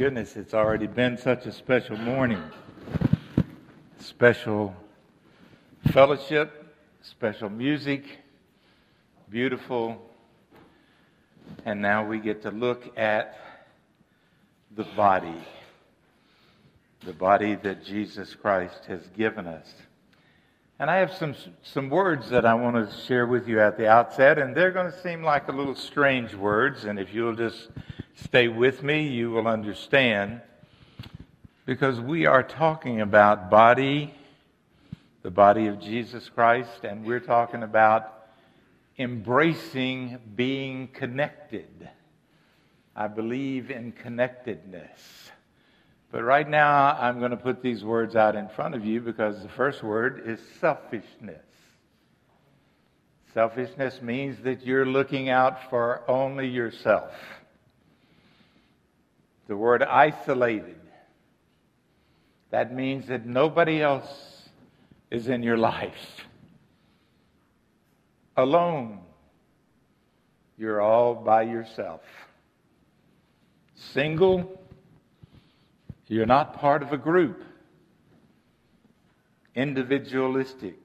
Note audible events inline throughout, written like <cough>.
goodness, it's already been such a special morning. Special fellowship, special music, beautiful. And now we get to look at the body, the body that Jesus Christ has given us. And I have some, some words that I want to share with you at the outset, and they're going to seem like a little strange words, and if you'll just stay with me, you will understand. Because we are talking about body, the body of Jesus Christ, and we're talking about embracing being connected. I believe in connectedness. But right now, I'm going to put these words out in front of you because the first word is selfishness. Selfishness means that you're looking out for only yourself. The word isolated. That means that nobody else is in your life. Alone. You're all by yourself. Single. You're not part of a group. Individualistic.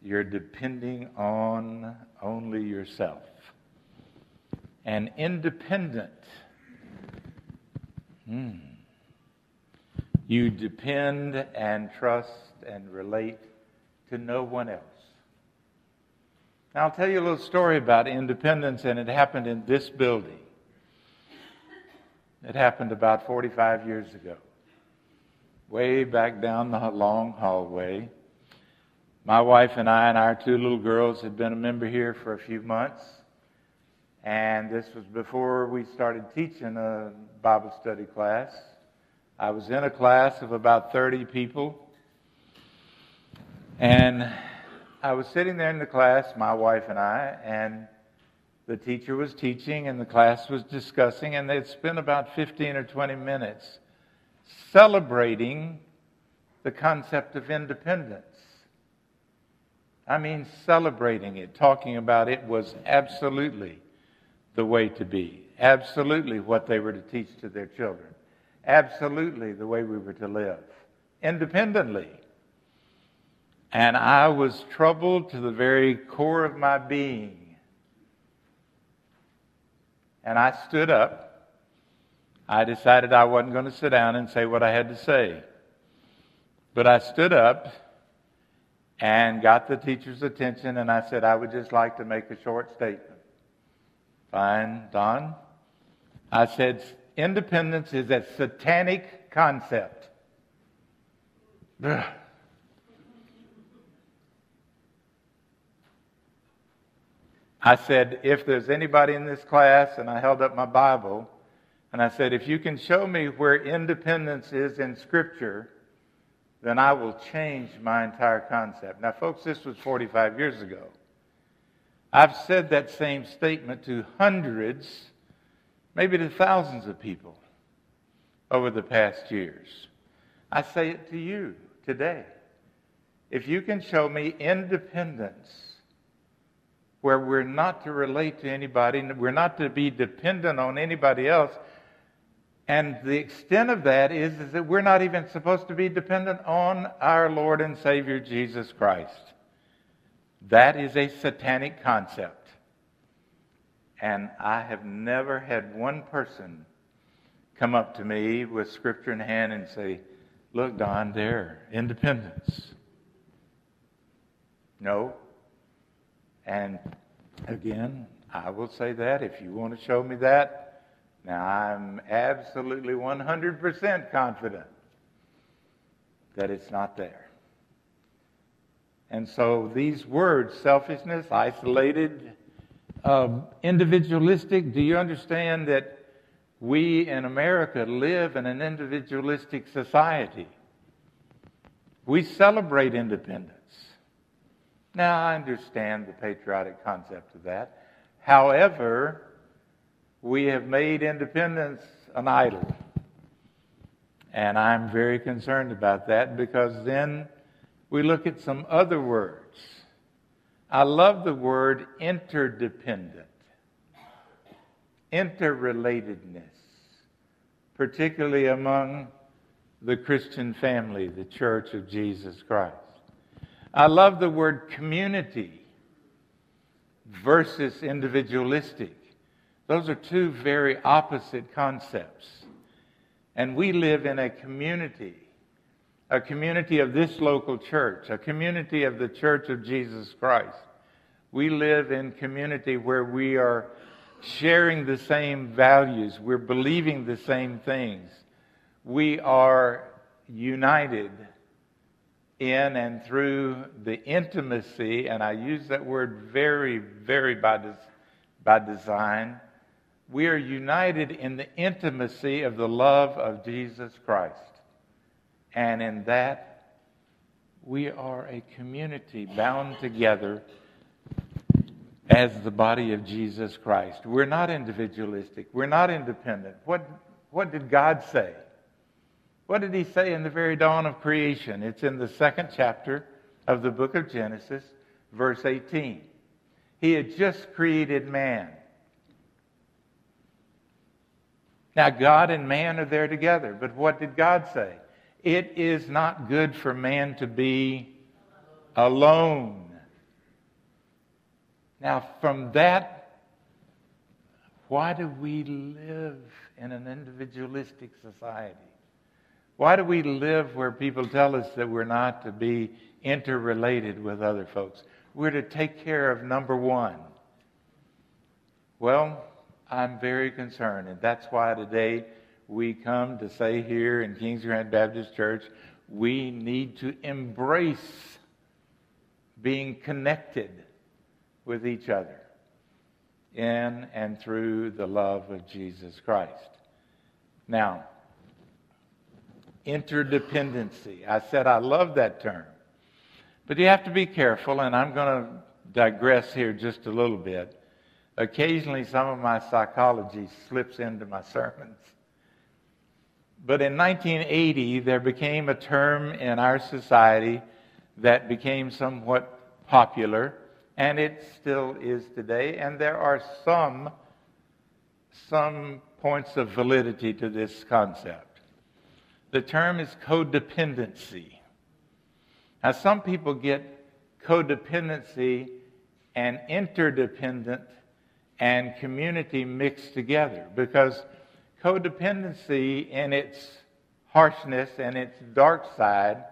You're depending on only yourself. And independent Hmm. You depend and trust and relate to no one else. Now, I'll tell you a little story about independence, and it happened in this building. It happened about 45 years ago, way back down the long hallway. My wife and I and our two little girls had been a member here for a few months. And this was before we started teaching a Bible study class. I was in a class of about 30 people. And I was sitting there in the class, my wife and I, and the teacher was teaching and the class was discussing, and they'd spent about 15 or 20 minutes celebrating the concept of independence. I mean, celebrating it, talking about it was absolutely the way to be. Absolutely what they were to teach to their children. Absolutely the way we were to live. Independently. And I was troubled to the very core of my being. And I stood up. I decided I wasn't going to sit down and say what I had to say. But I stood up and got the teacher's attention, and I said, I would just like to make a short statement. Fine, Don. I said, independence is a satanic concept. Ugh. I said, if there's anybody in this class, and I held up my Bible, and I said, if you can show me where independence is in Scripture, then I will change my entire concept. Now, folks, this was 45 years ago. I've said that same statement to hundreds, maybe to thousands of people over the past years. I say it to you today. If you can show me independence where we're not to relate to anybody, we're not to be dependent on anybody else, and the extent of that is, is that we're not even supposed to be dependent on our Lord and Savior Jesus Christ. That is a satanic concept. And I have never had one person come up to me with scripture in hand and say, Look, Don, there, independence. No. And again, I will say that if you want to show me that, now I'm absolutely 100% confident that it's not there. And so these words, selfishness, isolated, um, individualistic, do you understand that we in America live in an individualistic society? We celebrate independence. Now, I understand the patriotic concept of that. However, we have made independence an idol. And I'm very concerned about that because then we look at some other words. I love the word interdependent, interrelatedness, particularly among the Christian family, the Church of Jesus Christ. I love the word community versus individualistic. Those are two very opposite concepts. And we live in a community, a community of this local church, a community of the Church of Jesus Christ. We live in community where we are sharing the same values, we're believing the same things. We are united in and through the intimacy, and I use that word very, very by, des- by design. We are united in the intimacy of the love of Jesus Christ. And in that, we are a community bound together as the body of Jesus Christ. We're not individualistic. We're not independent. What, what did God say? What did he say in the very dawn of creation? It's in the second chapter of the book of Genesis, verse 18. He had just created man. Now, God and man are there together, but what did God say? It is not good for man to be alone. Now, from that, why do we live in an individualistic society? Why do we live where people tell us that we're not to be interrelated with other folks? We're to take care of number one. Well, I'm very concerned, and that's why today we come to say here in Kings Grant Baptist Church, we need to embrace being connected with each other in and through the love of Jesus Christ. Now, interdependency. I said I love that term. But you have to be careful, and I'm going to digress here just a little bit. Occasionally, some of my psychology slips into my <laughs> sermons. But in 1980, there became a term in our society that became somewhat popular, and it still is today. And there are some, some points of validity to this concept. The term is codependency. Now, some people get codependency and interdependent and community mixed together because codependency, in its harshness and its dark side,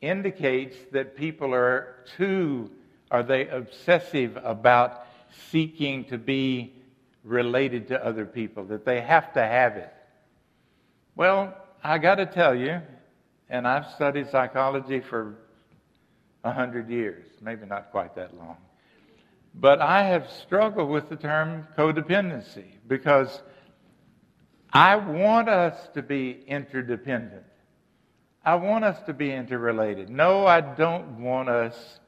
indicates that people are too, are they obsessive about seeking to be related to other people, that they have to have it. Well, I got to tell you, and I've studied psychology for a hundred years, maybe not quite that long. But I have struggled with the term codependency because I want us to be interdependent. I want us to be interrelated. No, I don't want us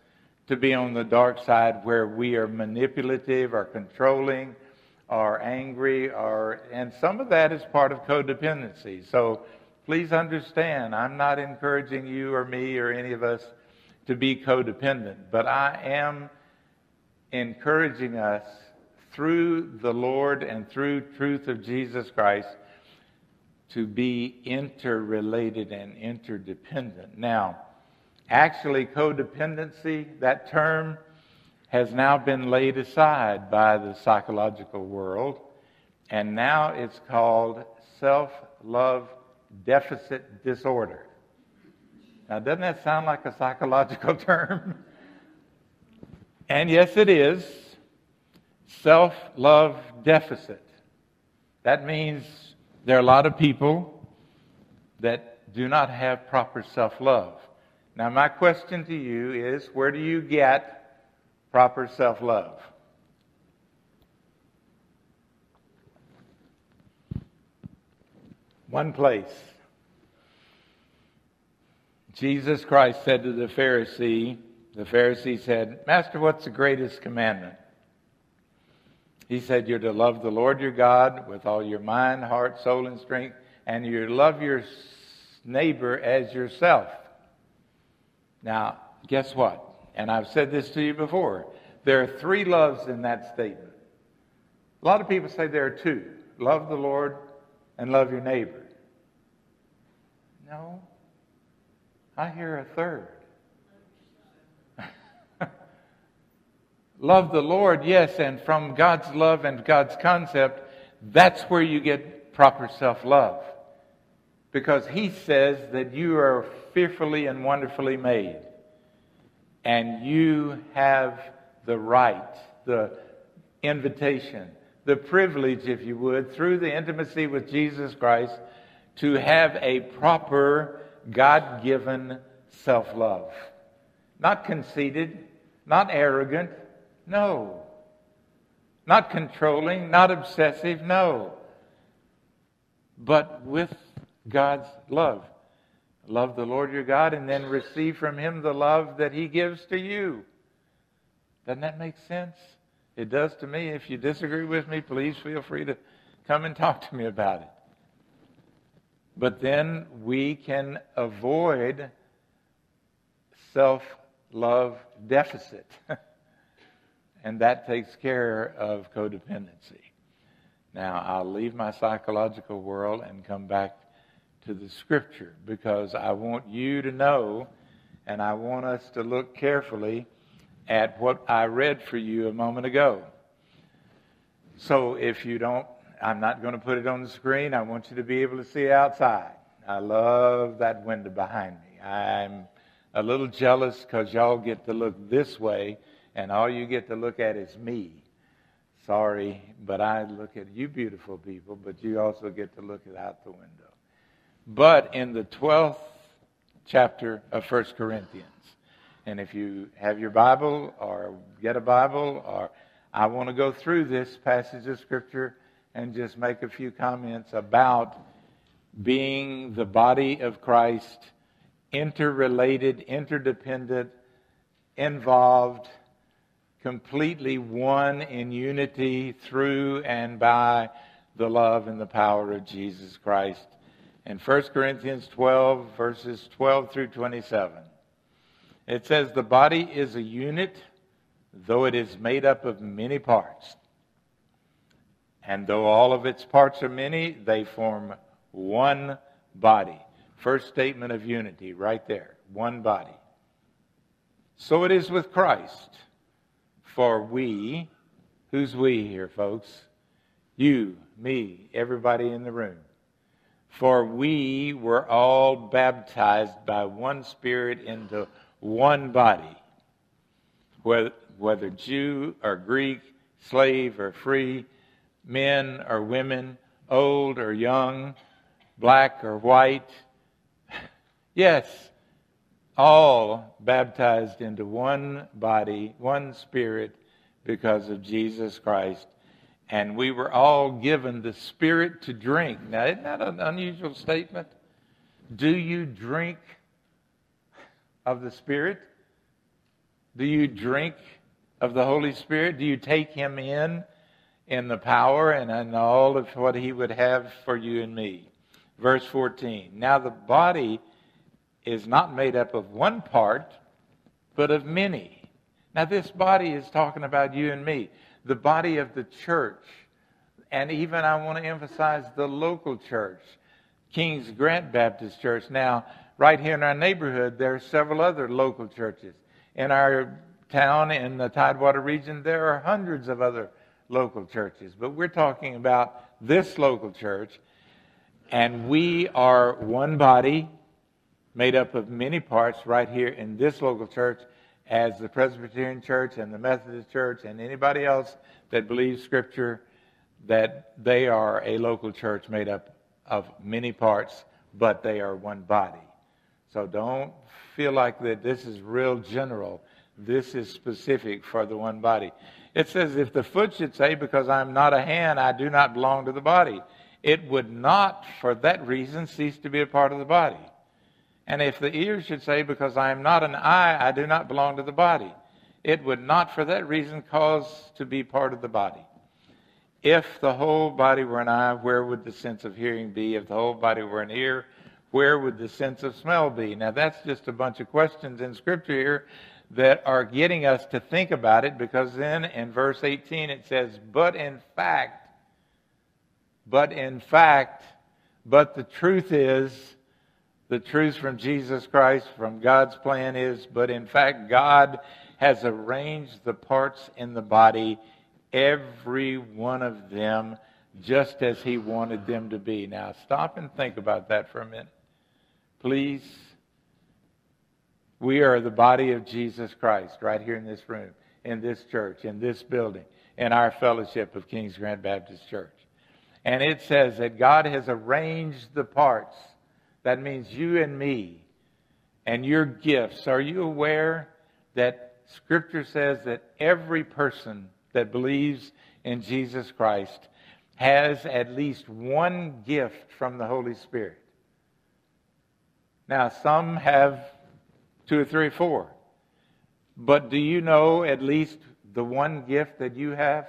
to be on the dark side where we are manipulative or controlling or angry or and some of that is part of codependency. So Please understand, I'm not encouraging you or me or any of us to be codependent, but I am encouraging us through the Lord and through truth of Jesus Christ to be interrelated and interdependent. Now, actually, codependency, that term has now been laid aside by the psychological world, and now it's called self love deficit disorder. Now, doesn't that sound like a psychological <laughs> term? and yes, it is. Self love deficit. That means there are a lot of people that do not have proper self love. Now, my question to you is where do you get proper self love? One place. Jesus Christ said to the Pharisee, the Pharisee said, Master, what's the greatest commandment? He said, You're to love the Lord your God with all your mind, heart, soul, and strength, and you love your neighbor as yourself. Now, guess what? And I've said this to you before. There are three loves in that statement. A lot of people say there are two love the Lord and love your neighbor. No. I hear a third. Love the Lord, yes, and from God's love and God's concept, that's where you get proper self love. Because He says that you are fearfully and wonderfully made. And you have the right, the invitation, the privilege, if you would, through the intimacy with Jesus Christ, to have a proper God given self love. Not conceited, not arrogant, no. Not controlling, not obsessive, no. But with God's love. Love the Lord your God and then receive from Him the love that He gives to you. Doesn't that make sense? It does to me. If you disagree with me, please feel free to come and <laughs> talk to me about it. But then we can avoid self love deficit. <laughs> and that takes care of codependency. Now, I'll leave my psychological world and come back to the scripture because I want you to know and I want us to look carefully at what I read for you a moment ago. So if you don't, I'm not going to put it on the screen. I want you to be able to see outside. I love that window behind me. I'm a little jealous because y'all get to look this way and all you get to look at is me. Sorry, but I look at you beautiful people, but you also get to look out the window. But in the 12th chapter of 1 Corinthians, and if you have your Bible or get a Bible, or I want to go through this passage of Scripture and just make a few comments about being the body of Christ, interrelated, interdependent, involved, completely one in unity through and by the love and the power of Jesus Christ. In 1 Corinthians 12, verses 12 through 27. It says, The body is a unit, though it is made up of many parts. And though all of its parts are many, they form one body. First statement of unity, right there. One body. So it is with Christ. For we, who's we here, folks? You, me, everybody in the room. For we were all baptized by one Spirit into one body, whether, whether Jew or Greek, slave or free, men or women, old or young, black or white. <laughs> Yes, all baptized into one body, one spirit, because of Jesus Christ. And we were all given the Spirit to drink. Now, isn't that an unusual statement? Do you drink of the Spirit? Do you drink of the Holy Spirit? Do you take Him in in the power and in all of what He would have for you and me? Verse 14. Now the body is not made up of one part, but of many. Now this body is talking about you and me, the body of the church. And even I want to emphasize the local church, King's Grant Baptist Church. Now, right here in our neighborhood, there are several other local churches. In our town, in the Tidewater region, there are hundreds of other local churches. But we're talking about this local church, and we are one body made up of many parts right here in this local church as the Presbyterian Church and the Methodist Church and anybody else that believes Scripture that they are a local church made up of many parts, but they are one body. So don't feel like that this is real general. This is specific for the one body. It says, if the foot should say, because I'm not a hand, I do not belong to the body, it would not, for that reason, cease to be a part of the body. And if the ear should say, because I am not an eye, I do not belong to the body, it would not, for that reason, cause to be part of the body. If the whole body were an eye, where would the sense of hearing be? If the whole body were an ear, where would the sense of smell be? Now, that's just a bunch of questions in Scripture here that are getting us to think about it because then in verse 18 it says, But in fact, but in fact, But the truth is, the truth from Jesus Christ, from God's plan is, but in fact, God has arranged the parts in the body, every one of them, just as He wanted them to be. Now, stop and think about that for a minute. Please. We are the body of Jesus Christ right here in this room, in this church, in this building, in our fellowship of King's Grant Baptist Church. And it says that God has arranged the parts. That means you and me and your gifts. Are you aware that Scripture says that every person that believes in Jesus Christ has at least one gift from the Holy Spirit? Now, some have two or three, four. But do you know at least the one gift that you have?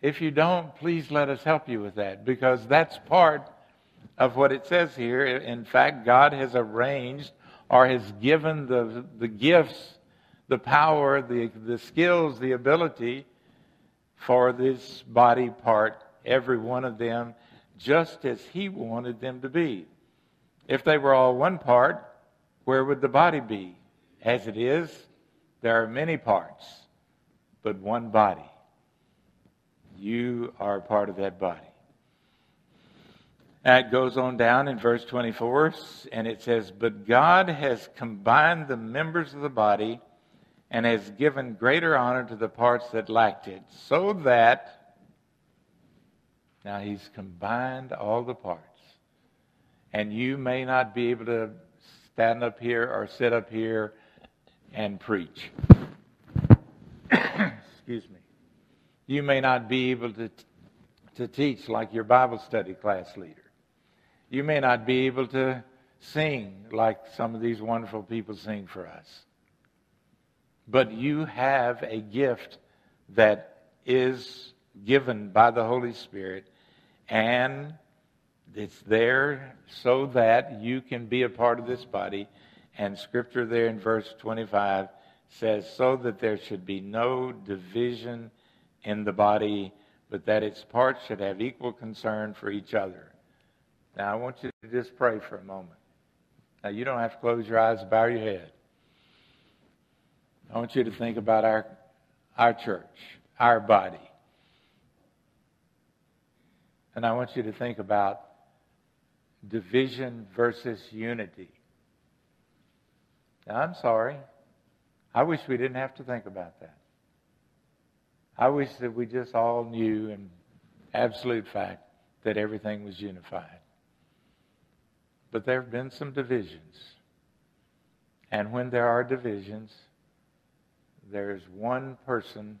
If you don't, please let us help you with that because that's part of what it says here. In fact, God has arranged or has given the, the gifts, the power, the, the skills, the ability for this body part, every one of them, just as He wanted them to be. If they were all one part, where would the body be? As it is, there are many parts, but one body. You are part of that body. That goes on down in verse 24, and it says, But God has combined the members of the body and has given greater honor to the parts that lacked it, so that, now He's combined all the parts. And you may not be able to stand up here or sit up here and preach. <coughs> Excuse me. You may not be able to, to teach like your Bible study class leader. You may not be able to sing like some of these wonderful people sing for us. But you have a gift that is given by the Holy Spirit, and it's there so that you can be a part of this body. And scripture there in verse 25 says, so that there should be no division in the body, but that its parts should have equal concern for each other. Now, I want you to just pray for a moment. Now, you don't have to close your eyes, bow your head. I want you to think about our, our church, our body. And I want you to think about division versus unity. Now, I'm sorry. I wish we didn't have to think about that. I wish that we just all knew in absolute fact that everything was unified. But there have been some divisions. And when there are divisions, there is one person,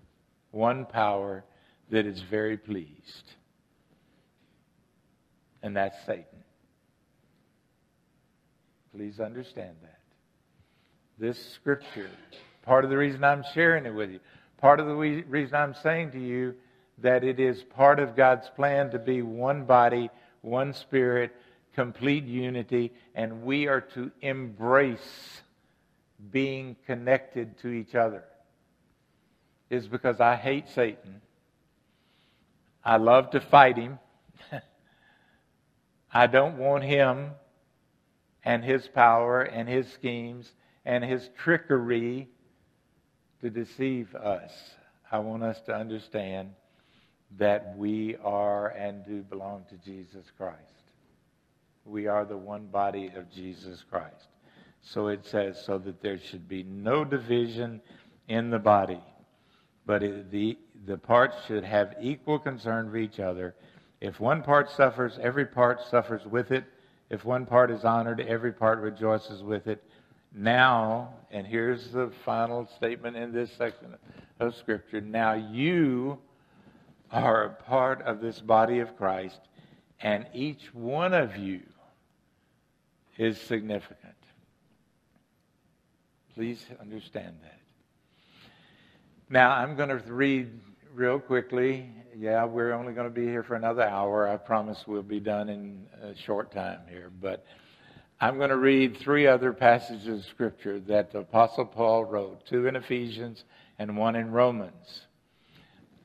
one power that is very pleased. And that's Satan. Please understand that. This scripture, part of the reason I'm sharing it with you, part of the reason I'm saying to you that it is part of God's plan to be one body, one spirit, complete unity, and we are to embrace being connected to each other. Is because I hate Satan. I love to fight him. <laughs> I don't want him and his power and his schemes and his trickery to deceive us. I want us to understand that we are and do belong to Jesus Christ. We are the one body of Jesus Christ. So it says, so that there should be no division in the body, but it, the, the parts should have equal concern for each other. If one part suffers, every part suffers with it. If one part is honored, every part rejoices with it. Now, and here's the final statement in this section of Scripture now you are a part of this body of Christ, and each one of you is significant. Please understand that. Now, I'm going to read real quickly. Yeah, we're only going to be here for another hour. I promise we'll be done in a short time here. But I'm going to read three other passages of Scripture that the Apostle Paul wrote two in Ephesians and one in Romans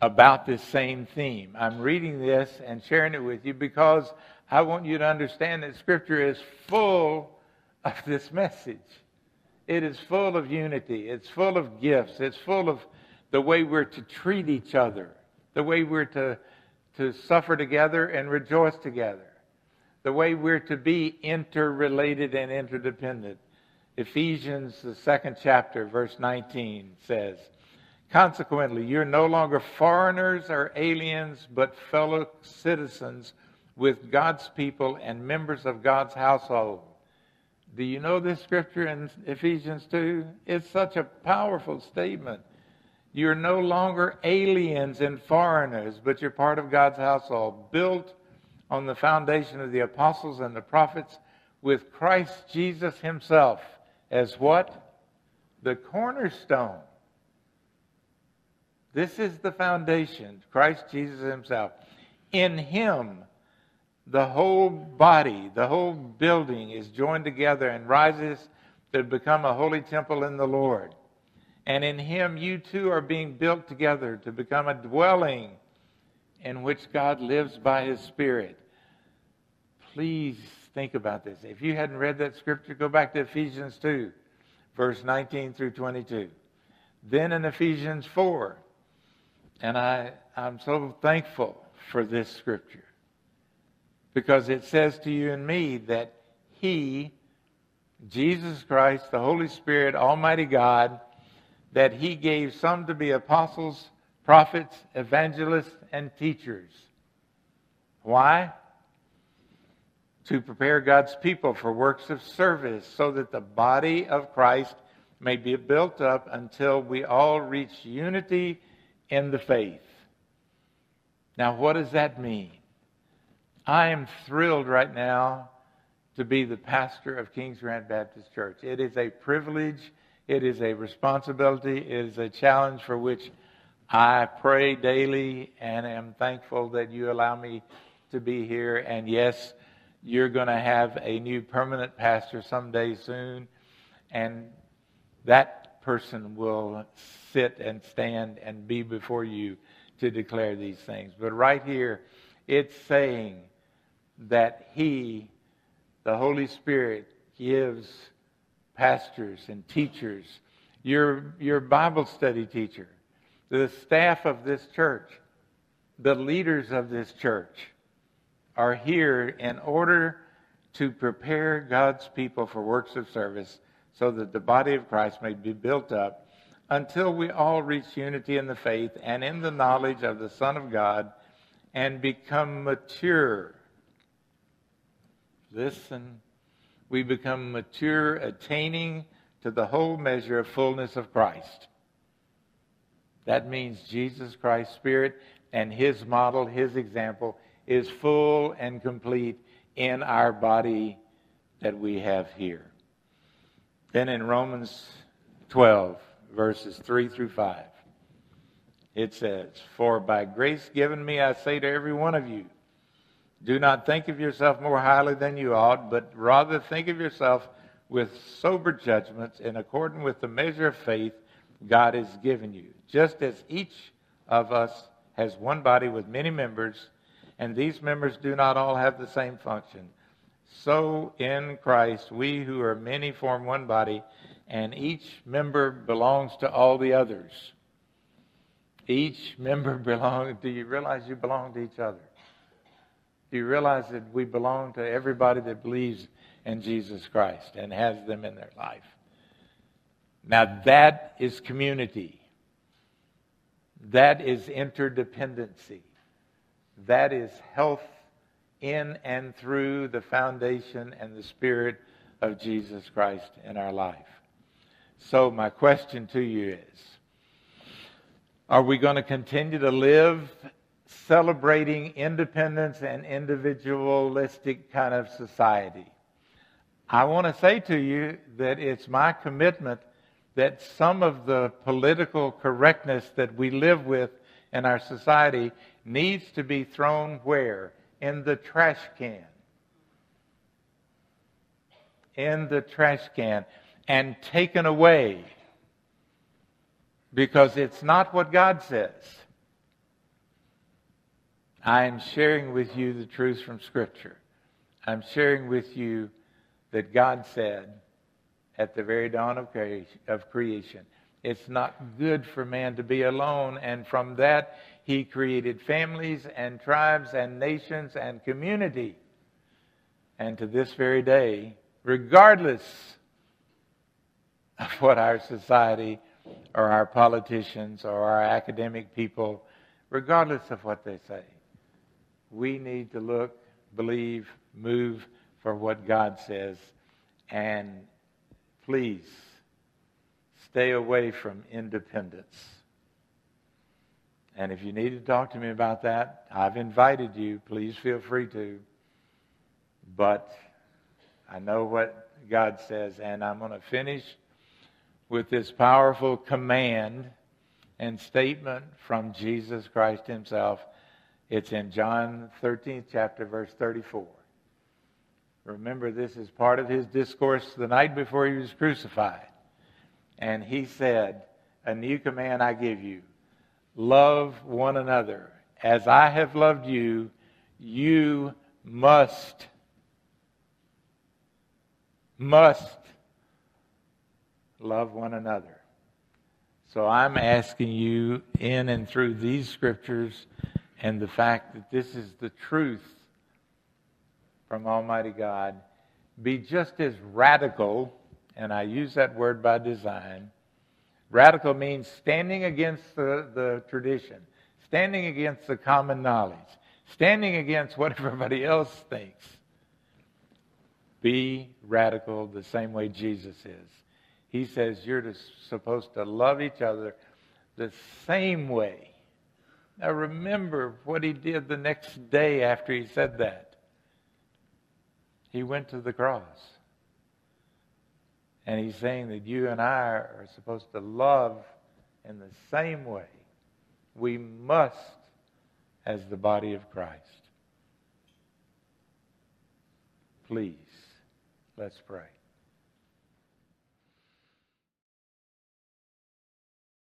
about this same theme. I'm reading this and sharing it with you because I want you to understand that Scripture is full of this message. It is full of unity. It's full of gifts. It's full of the way we're to treat each other, the way we're to, to suffer together and rejoice together, the way we're to be interrelated and interdependent. Ephesians, the second chapter, verse 19 says, Consequently, you're no longer foreigners or aliens, but fellow citizens with God's people and members of God's household. Do you know this scripture in Ephesians 2? It's such a powerful statement. You're no longer aliens and foreigners, but you're part of God's household, built on the foundation of the apostles and the prophets, with Christ Jesus himself as what? The cornerstone. This is the foundation, Christ Jesus himself. In him, the whole body, the whole building is joined together and rises to become a holy temple in the Lord. And in Him, you too are being built together to become a dwelling in which God lives by His Spirit. Please think about this. If you hadn't read that scripture, go back to Ephesians 2, verse 19 through 22. Then in Ephesians 4, and I, I'm so thankful for this scripture because it says to you and me that He, Jesus Christ, the Holy Spirit, Almighty God, that He gave some to be apostles, prophets, evangelists, and teachers. Why? To prepare God's people for works of service so that the body of Christ may be built up until we all reach unity in the faith. Now, what does that mean? I am thrilled right now to be the pastor of Kings Grant Baptist Church. It is a privilege, it is a responsibility, it is a challenge for which I pray daily and am thankful that you allow me to be here. And yes, you're going to have a new permanent pastor someday soon, and that person will sit and stand and be before you to declare these things. But right here, it's saying, that He, the Holy Spirit, gives pastors and teachers, your, your Bible study teacher, the staff of this church, the leaders of this church are here in order to prepare God's people for works of service so that the body of Christ may be built up until we all reach unity in the faith and in the knowledge of the Son of God and become mature Listen, we become mature, attaining to the whole measure of fullness of Christ. That means Jesus Christ's Spirit and His model, His example, is full and complete in our body that we have here. Then in Romans 12, verses 3 through 5, it says, For by grace given me, I say to every one of you, do not think of yourself more highly than you ought, but rather think of yourself with sober judgments in accordance with the measure of faith God has given you. Just as each of us has one body with many members, and these members do not all have the same function. So in Christ, we who are many form one body, and each member belongs to all the others. Each member <laughs> belongs, do you realize you belong to each other? Do you realize that we belong to everybody that believes in Jesus Christ and has them in their life? Now that is community. That is interdependency. That is health in and through the foundation and the Spirit of Jesus Christ in our life. So, my question to you is Are we going to continue to live celebrating independence and individualistic kind of society. I want to say to you that it's my commitment that some of the political correctness that we live with in our society needs to be thrown where? In the trash can. In the trash can and taken away because it's not what God says. I am sharing with you the truth from Scripture. I'm sharing with you that God said at the very dawn of creation, it's not good for man to be alone. And from that, he created families and tribes and nations and community. And to this very day, regardless of what our society or our politicians or our academic people, regardless of what they say, we need to look, believe, move for what God says. And please stay away from independence. And if you need to talk to me about that, I've invited you. Please feel free to. But I know what God says, and I'm going to finish with this powerful command and statement from Jesus Christ Himself. It's in John 13th chapter, verse 34. Remember, this is part of his discourse the night before he was crucified. And he said, A new command I give you love one another. As I have loved you, you must, must love one another. So I'm asking you, in and through these scriptures, and the fact that this is the truth from Almighty God, be just as radical, and I use that word by design. Radical means standing against the, the tradition, standing against the common knowledge, standing against what <laughs> everybody else thinks. Be radical the same way Jesus is. He says you're to, supposed to love each other the same way. Now remember what he did the next day after he said that. He went to the cross. And he's saying that you and I are supposed to love in the same way. We must as the body of Christ. Please, let's pray.